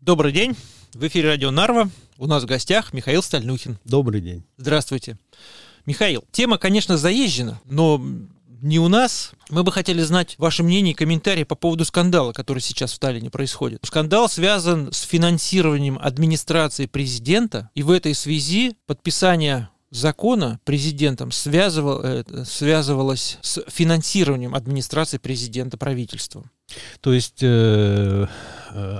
Добрый день. В эфире радио Нарва. У нас в гостях Михаил Стальнухин. Добрый день. Здравствуйте. Михаил, тема, конечно, заезжена, но не у нас. Мы бы хотели знать ваше мнение и комментарии по поводу скандала, который сейчас в Таллине происходит. Скандал связан с финансированием администрации президента, и в этой связи подписание закона президентом связывал, э, связывалось с финансированием администрации президента правительством. То есть э,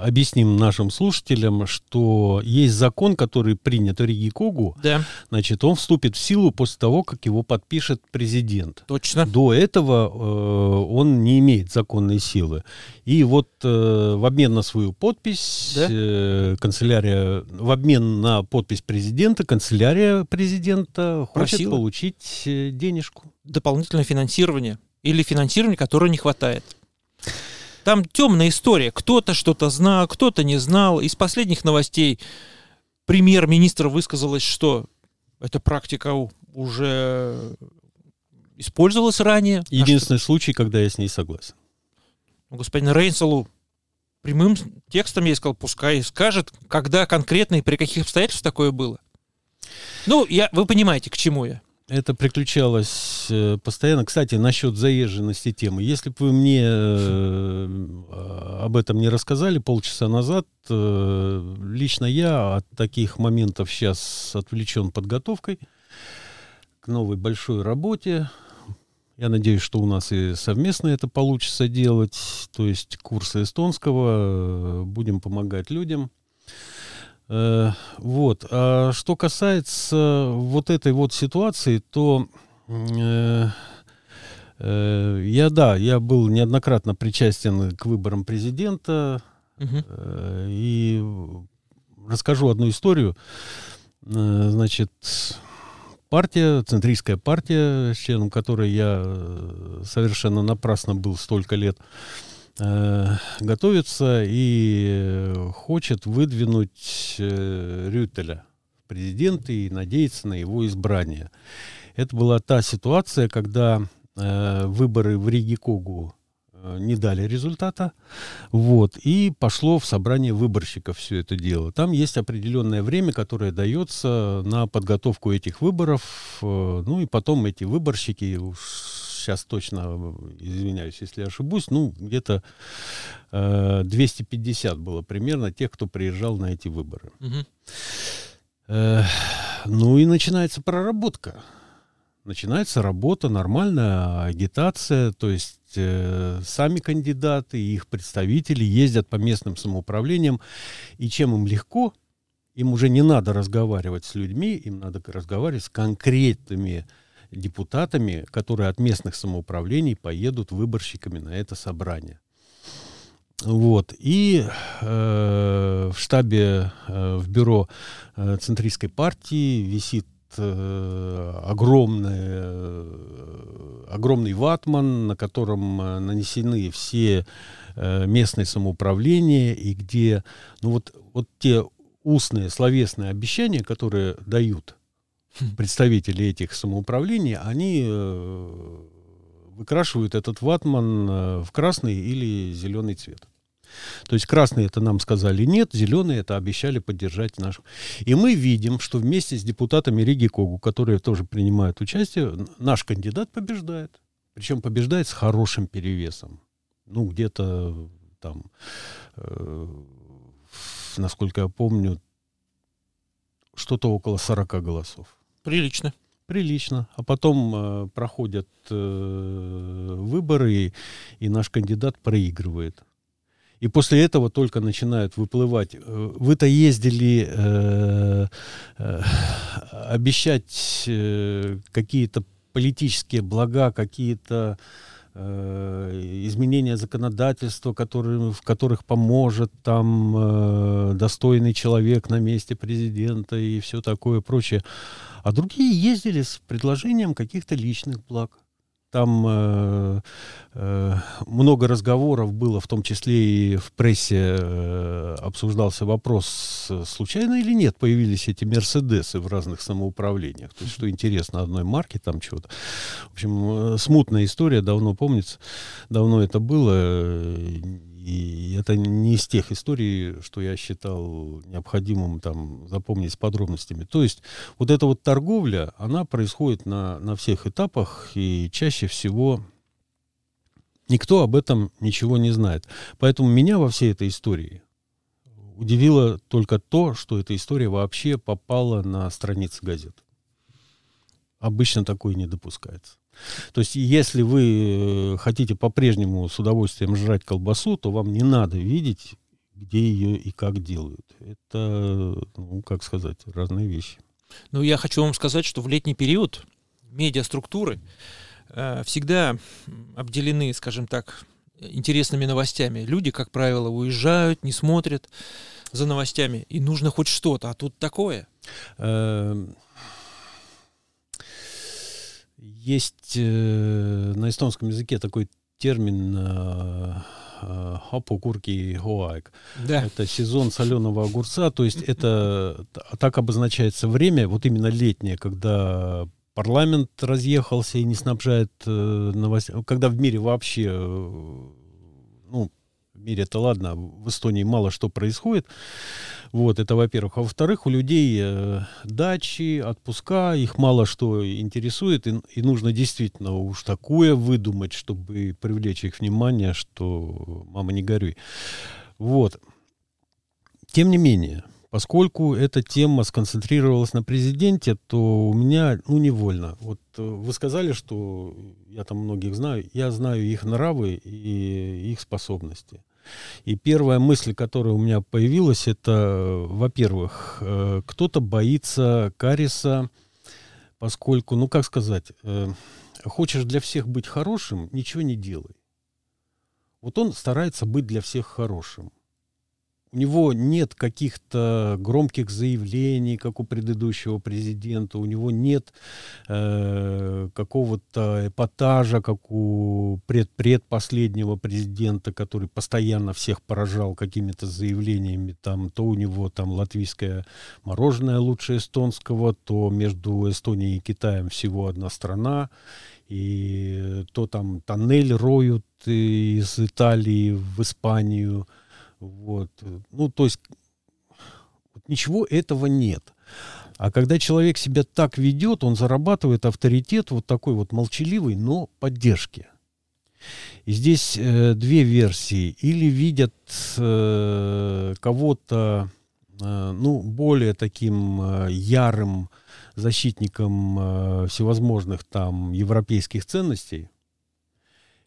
объясним нашим слушателям, что есть закон, который принят в Риге Когу. Да. Значит, он вступит в силу после того, как его подпишет президент. Точно. До этого э, он не имеет законной силы. И вот э, в обмен на свою подпись Да. э, канцелярия, в обмен на подпись президента, канцелярия президента хочет Просила. получить э, денежку. Дополнительное финансирование или финансирование, которого не хватает. Там темная история. Кто-то что-то знал, кто-то не знал. Из последних новостей премьер-министр высказалась, что эта практика уже использовалась ранее. А Единственный случай, когда я с ней согласен. Ну, господин Рейнселу прямым текстом я сказал, пускай скажет, когда конкретно и при каких обстоятельствах такое было. Ну, я, вы понимаете, к чему я. Это приключалось э, постоянно. Кстати, насчет заезженности темы. Если бы вы мне э, об этом не рассказали полчаса назад, э, лично я от таких моментов сейчас отвлечен подготовкой к новой большой работе. Я надеюсь, что у нас и совместно это получится делать. То есть курсы эстонского, э, будем помогать людям. Э, Вот. А что касается вот этой вот ситуации, то э, э, я, да, я был неоднократно причастен к выборам президента. И расскажу одну историю. Значит, партия, центристская партия, членом которой я совершенно напрасно был столько лет, э, готовится и э, хочет выдвинуть э, Рютеля в президенты и надеется на его избрание. Это была та ситуация, когда э, выборы в Риге Когу э, не дали результата, вот, и пошло в собрание выборщиков все это дело. Там есть определенное время, которое дается на подготовку этих выборов, э, ну и потом эти выборщики, уж сейчас точно, извиняюсь, если ошибусь, ну где-то э, 250 было примерно тех, кто приезжал на эти выборы. Мгм. Э, ну и начинается проработка. Начинается работа, нормальная агитация, то есть э, сами кандидаты и их представители ездят по местным самоуправлениям, и чем им легко, им уже не надо разговаривать с людьми, им надо разговаривать с конкретными депутатами, которые от местных самоуправлений поедут выборщиками на это собрание. Вот. И э, в штабе, э, в бюро э, центристской партии висит э, огромный, э, огромный ватман, на котором э, нанесены все местные самоуправления, и где ну вот, вот те устные словесные обещания, которые дают представители этих самоуправлений, они э, выкрашивают этот ватман э, в красный или зеленый цвет. То есть красный это нам сказали нет, зеленый это обещали поддержать наш. И мы видим, что вместе с депутатами Риги Когу, которые тоже принимают участие, наш кандидат побеждает. Причем побеждает с хорошим перевесом. Ну, где-то там, э, насколько я помню, что-то около 40 голосов. Прилично. Прилично. А потом э, проходят э, выборы, и, наш кандидат проигрывает. И после этого только начинают выплывать. э, Вы-то ездили э, э, обещать э, какие-то политические блага, какие-то э, изменения законодательства, которые, в которых поможет там э, достойный человек на месте президента и все такое прочее. А другие ездили с предложением каких-то личных благ. Там э, э, много разговоров было, в том числе и в прессе э, обсуждался вопрос, э, случайно или нет появились эти Мерседесы в разных самоуправлениях. То есть, что интересно, одной марки там чего-то. В общем, э, смутная история, давно помнится, давно это было. э, И это не из тех историй, что я считал необходимым там запомнить с подробностями. То есть вот эта вот торговля, она происходит на, на всех этапах, и чаще всего никто об этом ничего не знает. Поэтому меня во всей этой истории удивило только то, что эта история вообще попала на страницы газет. Обычно такое не допускается. То есть, если вы э, хотите по-прежнему с удовольствием жрать колбасу, то вам не надо видеть, где ее и как делают. Это, ну, как сказать, разные вещи. Ну, я хочу вам сказать, что в летний период медиаструктуры э, всегда обделены, скажем так, интересными новостями. Люди, как правило, уезжают, не смотрят за новостями, и нужно хоть что-то, а тут такое. Эм, есть э, на эстонском языке такой термин э, э, хапукурки хоайк. Да. Это сезон соленого огурца, то есть это так обозначается время, вот именно летнее, когда парламент разъехался и не снабжает э, новостями, когда в мире вообще, э, ну, мире это ладно, в Эстонии мало что происходит. Вот, это во-первых. А во-вторых, у людей э, дачи, отпуска, их мало что интересует, и, и нужно действительно уж такое выдумать, чтобы привлечь их внимание, что мама не горюй. Вот. Тем не менее, поскольку эта тема сконцентрировалась на президенте, то у меня, ну, невольно. Вот э, вы сказали, что я там многих знаю, я знаю их нравы и их способности. И первая мысль, которая у меня появилась, это, во-первых, э, кто-то боится кариеса, поскольку, ну как сказать, э, хочешь для всех быть хорошим, ничего не делай. Вот он старается быть для всех хорошим у него нет каких-то громких заявлений, как у предыдущего президента, у него нет э, какого-то эпатажа, как у пред предпоследнего президента, который постоянно всех поражал какими-то заявлениями, там, то у него там латвийское мороженое лучше эстонского, то между Эстонией и Китаем всего одна страна, и то там тоннель роют из Италии в Испанию, вот. Ну, то есть ничего этого нет. А когда человек себя так ведет, он зарабатывает авторитет вот такой вот молчаливый, но поддержки. И здесь э, две версии. Или видят э, кого-то, э, ну, более таким э, ярым защитником э, всевозможных там европейских ценностей,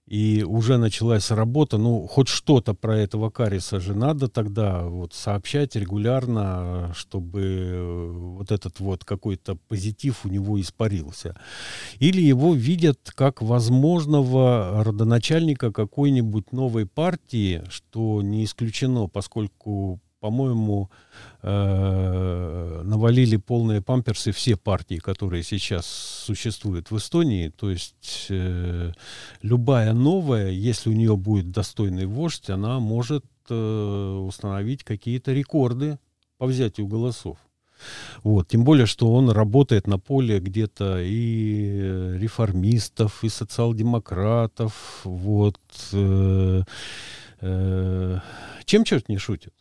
и уже началась работа, ну, хоть что-то про этого кариеса же надо тогда вот сообщать регулярно, чтобы э, вот этот вот какой-то позитив у него испарился. Или его видят как возможного родоначальника какой-нибудь новой партии, что не исключено, поскольку по-моему, э, навалили полные памперсы все партии, которые сейчас существуют в Эстонии. То есть э, любая новая, если у нее будет достойный вождь, она может э, установить какие-то рекорды по взятию голосов. Вот. Тем более, что он работает на поле где-то и реформистов, и социал-демократов. Вот. Чем черт не шутит?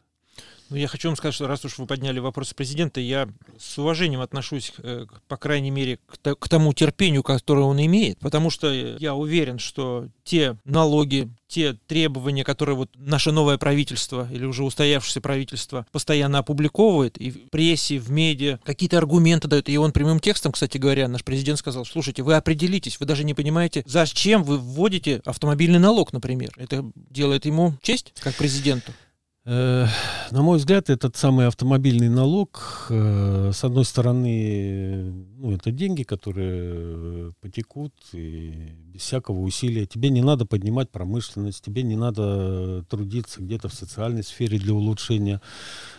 Ну, я хочу вам сказать, что раз уж вы подняли вопрос президента, я с уважением отношусь, э, по крайней мере, к, тому терпению, которое он имеет, потому что я уверен, что те налоги, те требования, которые вот наше новое правительство или уже устоявшееся правительство постоянно опубликовывает и в прессе, в медиа, какие-то аргументы дает. И он прямым текстом, кстати говоря, наш президент сказал, слушайте, вы определитесь, вы даже не понимаете, зачем вы вводите автомобильный налог, например. Это делает ему честь как президенту. Э, на мой взгляд, этот самый автомобильный налог, э, с одной стороны, ну, это деньги, которые потекут и без всякого усилия. Тебе не надо поднимать промышленность, тебе не надо трудиться где-то в социальной сфере для улучшения.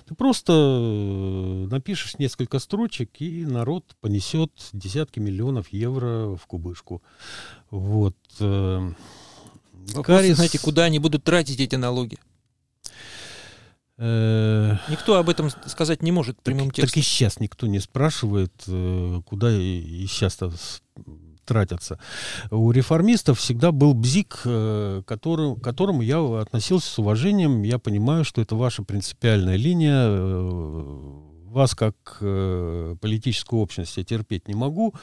Ты просто э, напишешь несколько строчек, и народ понесет десятки миллионов евро в кубышку. Вот. Вопрос, Карис... знаете, куда они будут тратить эти налоги? Э, никто об этом сказать не может прямым так, текстом. Так и сейчас никто не спрашивает, э, куда и сейчас тратятся. У реформистов всегда был бзик, который, к которому я относился с уважением. Я понимаю, что это ваша принципиальная линия вас как э, политическую общность я терпеть не могу,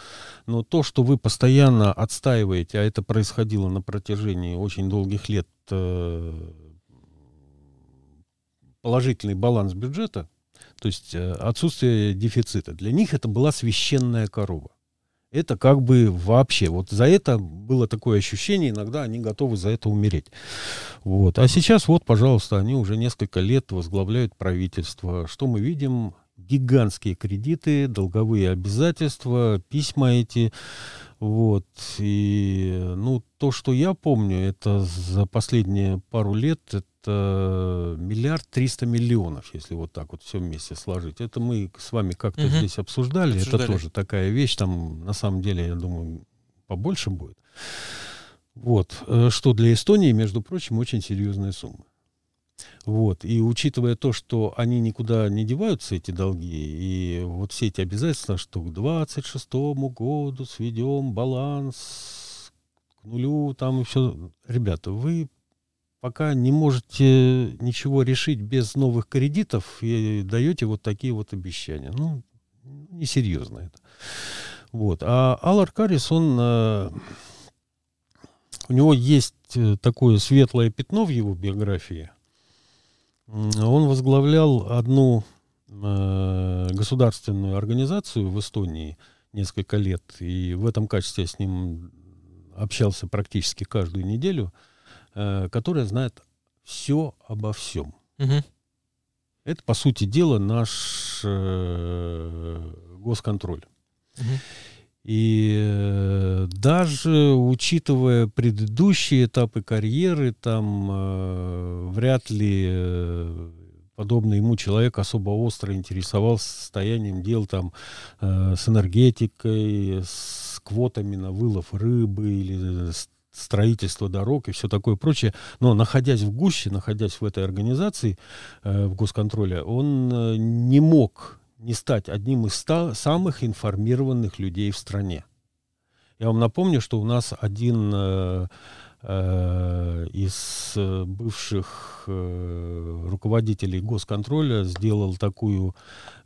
но то, что вы постоянно отстаиваете, а это происходило на протяжении очень долгих лет, э, положительный баланс бюджета, то есть э, отсутствие дефицита, для них это была священная корова. Это как бы вообще, вот за это было такое ощущение, иногда они готовы за это умереть. Вот. А сейчас вот, пожалуйста, они уже несколько лет возглавляют правительство. Что мы видим? гигантские кредиты, долговые обязательства, письма эти. Вот. И, ну, то, что я помню, это за последние пару лет, это миллиард триста миллионов, если вот так вот все вместе сложить. Это мы с вами как-то угу. здесь обсуждали. обсуждали. Это тоже такая вещь. Там, на самом деле, я думаю, побольше будет. Вот. Э, что для Эстонии, между прочим, очень серьезная сумма. Вот. И учитывая то, что они никуда не деваются, эти долги, и вот все эти обязательства, что к 26 году сведем баланс к нулю, там и все. Ребята, вы пока не можете ничего решить без новых кредитов и даете вот такие вот обещания. Ну, несерьезно это. Вот. А Алар Карис, он... Э, у него есть э, такое светлое пятно в его биографии – он возглавлял одну э, государственную организацию в Эстонии несколько лет, и в этом качестве я с ним общался практически каждую неделю, э, которая знает все обо всем. Угу. Это, по сути дела, наш э, госконтроль. Угу. И э, даже учитывая предыдущие этапы карьеры, там э, вряд ли э, подобный ему человек особо остро интересовался состоянием дел там э, с энергетикой, с квотами на вылов рыбы или строительство дорог и все такое прочее. Но находясь в гуще, находясь в этой организации, э, в госконтроле, он э, не мог не стать одним из ста, самых информированных людей в стране. Я вам напомню, что у нас один э, из бывших руководителей госконтроля сделал такую,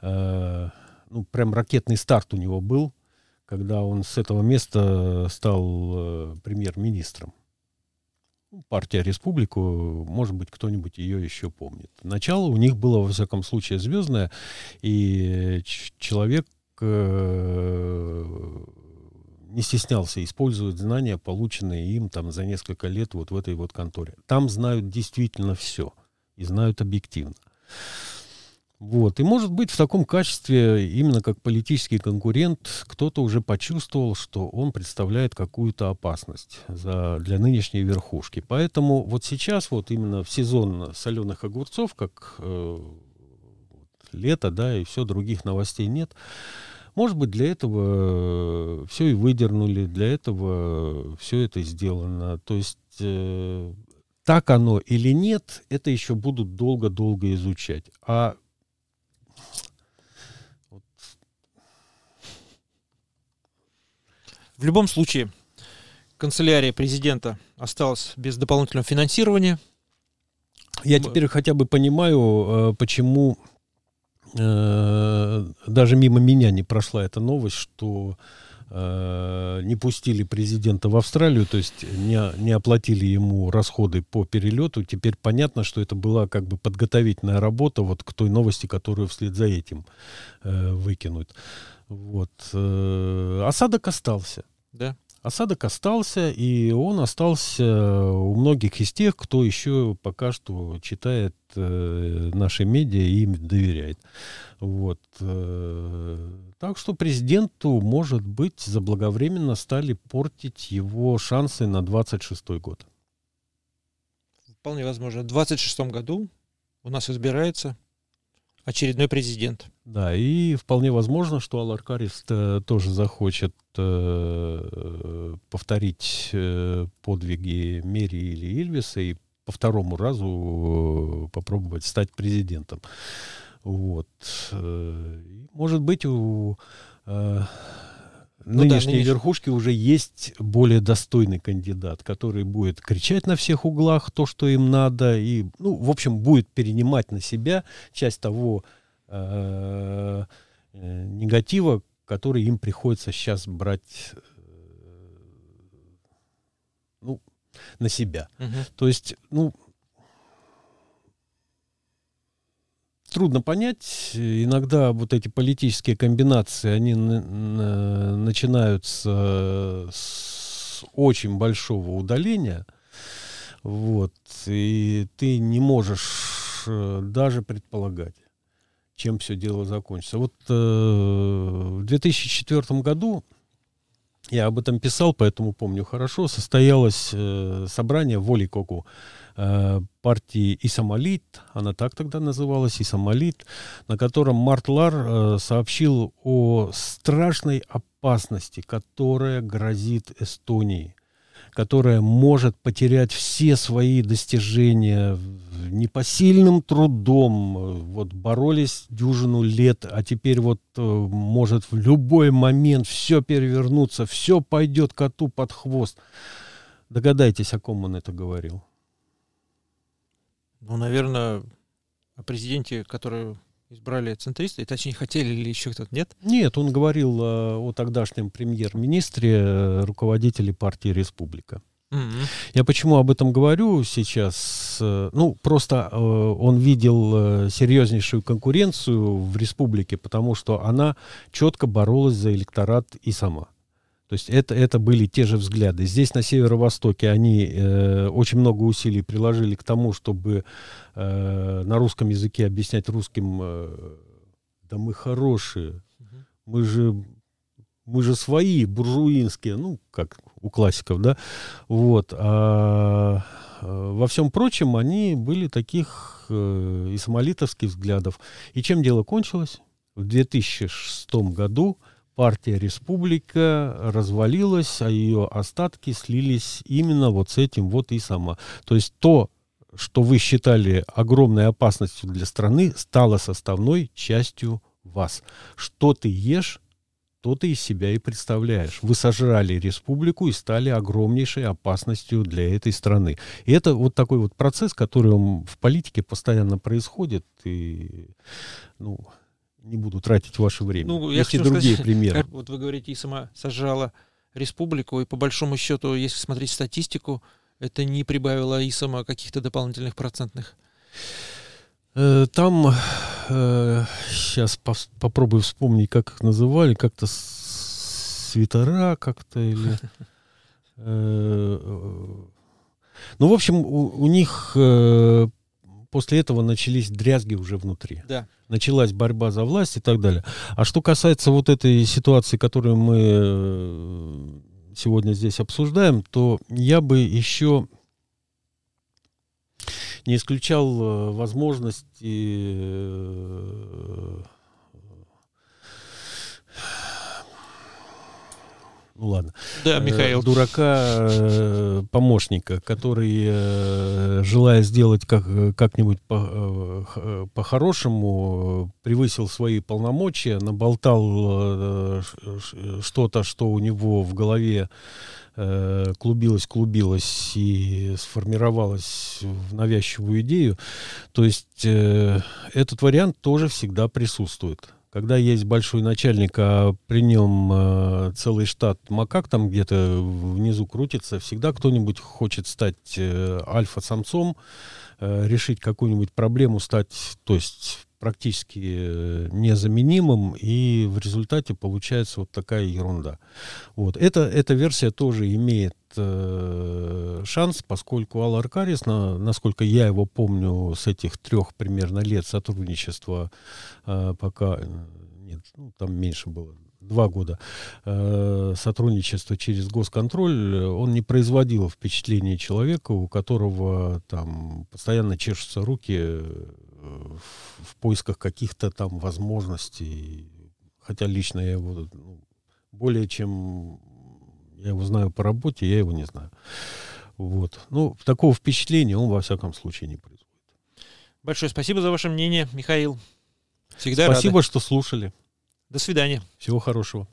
ну, прям ракетный старт у него был, когда он с этого места стал э, премьер-министром партия «Республику», может быть, кто-нибудь ее еще помнит. Начало у них было, во всяком случае, звездное, и человек э, не стеснялся использовать знания, полученные им там за несколько лет вот в этой вот конторе. Там знают действительно все и знают объективно. Вот. И, может быть, в таком качестве, именно как политический конкурент, кто-то уже почувствовал, что он представляет какую-то опасность за, для нынешней верхушки. Поэтому вот сейчас, вот именно в сезон соленых огурцов, как э, лето, да, и все, других новостей нет, может быть, для этого э, все и выдернули, для этого все это сделано. То есть э, так оно или нет, это еще будут долго-долго изучать. А В любом случае, канцелярия президента осталась без дополнительного финансирования. Я теперь хотя бы понимаю, э, почему э, даже мимо меня не прошла эта новость, что э, не пустили президента в Австралию, то есть не, не оплатили ему расходы по перелету. Теперь понятно, что это была как бы подготовительная работа вот к той новости, которую вслед за этим выкинут. Вот. Э, осадок остался. Да. Осадок остался, и он остался у многих из тех, кто еще пока что читает э, наши медиа и им доверяет. Вот. Э, так что президенту, может быть, заблаговременно стали портить его шансы на 26 год. Вполне возможно. В 26 году у нас избирается очередной президент. Да, и вполне возможно, что Алар Карис э, тоже захочет э, повторить э, подвиги Мери или Ильвиса и по второму разу э, попробовать стать президентом. Вот. Э, может быть, у э, ну, нынешней да, верхушки уже есть более достойный кандидат, который будет кричать на всех углах то, что им надо, и, ну, в общем, будет перенимать на себя часть того э, э, негатива, который им приходится сейчас брать ну, на себя. Угу. То есть, ну, трудно понять. Иногда вот эти политические комбинации, они начинаются с очень большого удаления. Вот, и ты не можешь э, даже предполагать, чем все дело закончится. Вот э, в 2004 году я об этом писал, поэтому помню хорошо. Состоялось э, собрание в Воликоку Э, партии Исамалит, она так тогда называлась, Исамалит, на котором Март Лар э, сообщил о страшной опасности, которая грозит Эстонии, которая может потерять все свои достижения непосильным трудом, вот боролись дюжину лет, а теперь вот э, может в любой момент все перевернуться, все пойдет коту под хвост. Догадайтесь, о ком он это говорил. Ну, наверное, о президенте, который избрали центристы, точнее, хотели или еще кто-то, нет? Нет, он говорил э, о тогдашнем премьер-министре, э, руководителе партии «Республика». Mm-hmm. Я почему об этом говорю сейчас? Э, ну, просто э, он видел э, серьезнейшую конкуренцию в республике, потому что она четко боролась за электорат и сама. То есть это, это были те же взгляды. Здесь, на северо-востоке, они э, очень много усилий приложили к тому, чтобы э, на русском языке объяснять русским, э, да мы хорошие, мы же, мы же свои, буржуинские, ну, как у классиков, да, вот. А э, во всем прочем они были таких э, исмалитовских взглядов. И чем дело кончилось? В 2006 году партия «Республика» развалилась, а ее остатки слились именно вот с этим вот и сама. То есть то, что вы считали огромной опасностью для страны, стало составной частью вас. Что ты ешь, то ты из себя и представляешь. Вы сожрали республику и стали огромнейшей опасностью для этой страны. И это вот такой вот процесс, который в политике постоянно происходит. И, ну, не буду тратить ваше время. Ну, Есть и другие сказать, примеры. Вот вы говорите, и сама сажала республику, и по большому счету, если смотреть статистику, это не прибавило ИСОМа каких-то дополнительных процентных. Э, там э, сейчас попробую вспомнить, как их называли, как-то свитера как-то или. Э, ну, в общем, у, у них после этого начались дрязги уже внутри. Да. Началась борьба за власть и так далее. А что касается вот этой ситуации, которую мы э, сегодня здесь обсуждаем, то я бы еще не исключал э, возможности ну ладно, да, Михаил. дурака э, помощника, который, э, желая сделать как, как-нибудь по, э, по-хорошему, превысил свои полномочия, наболтал что-то, что у него в голове клубилось, клубилось и сформировалось в навязчивую идею. То есть этот вариант тоже всегда присутствует когда есть большой начальник, а при нем э, целый штат макак там где-то внизу крутится, всегда кто-нибудь хочет стать э, альфа-самцом, э, решить какую-нибудь проблему, стать, то есть практически э, незаменимым, и в результате получается вот такая ерунда. Вот. Это, эта версия тоже имеет э, шанс, поскольку Алла Аркарис, на, насколько я его помню, с этих трех примерно лет сотрудничества, э, пока, э, нет, ну, там меньше было, два года э, сотрудничества через госконтроль, он не производил впечатления человека, у которого там постоянно чешутся руки э, в поисках каких-то там возможностей. Хотя лично я его ну, более чем я его знаю по работе, я его не знаю. Вот. Ну, такого впечатления он, во всяком случае, не производит. Большое спасибо за ваше мнение, Михаил. Всегда Спасибо, рады. что слушали. До свидания. Всего хорошего.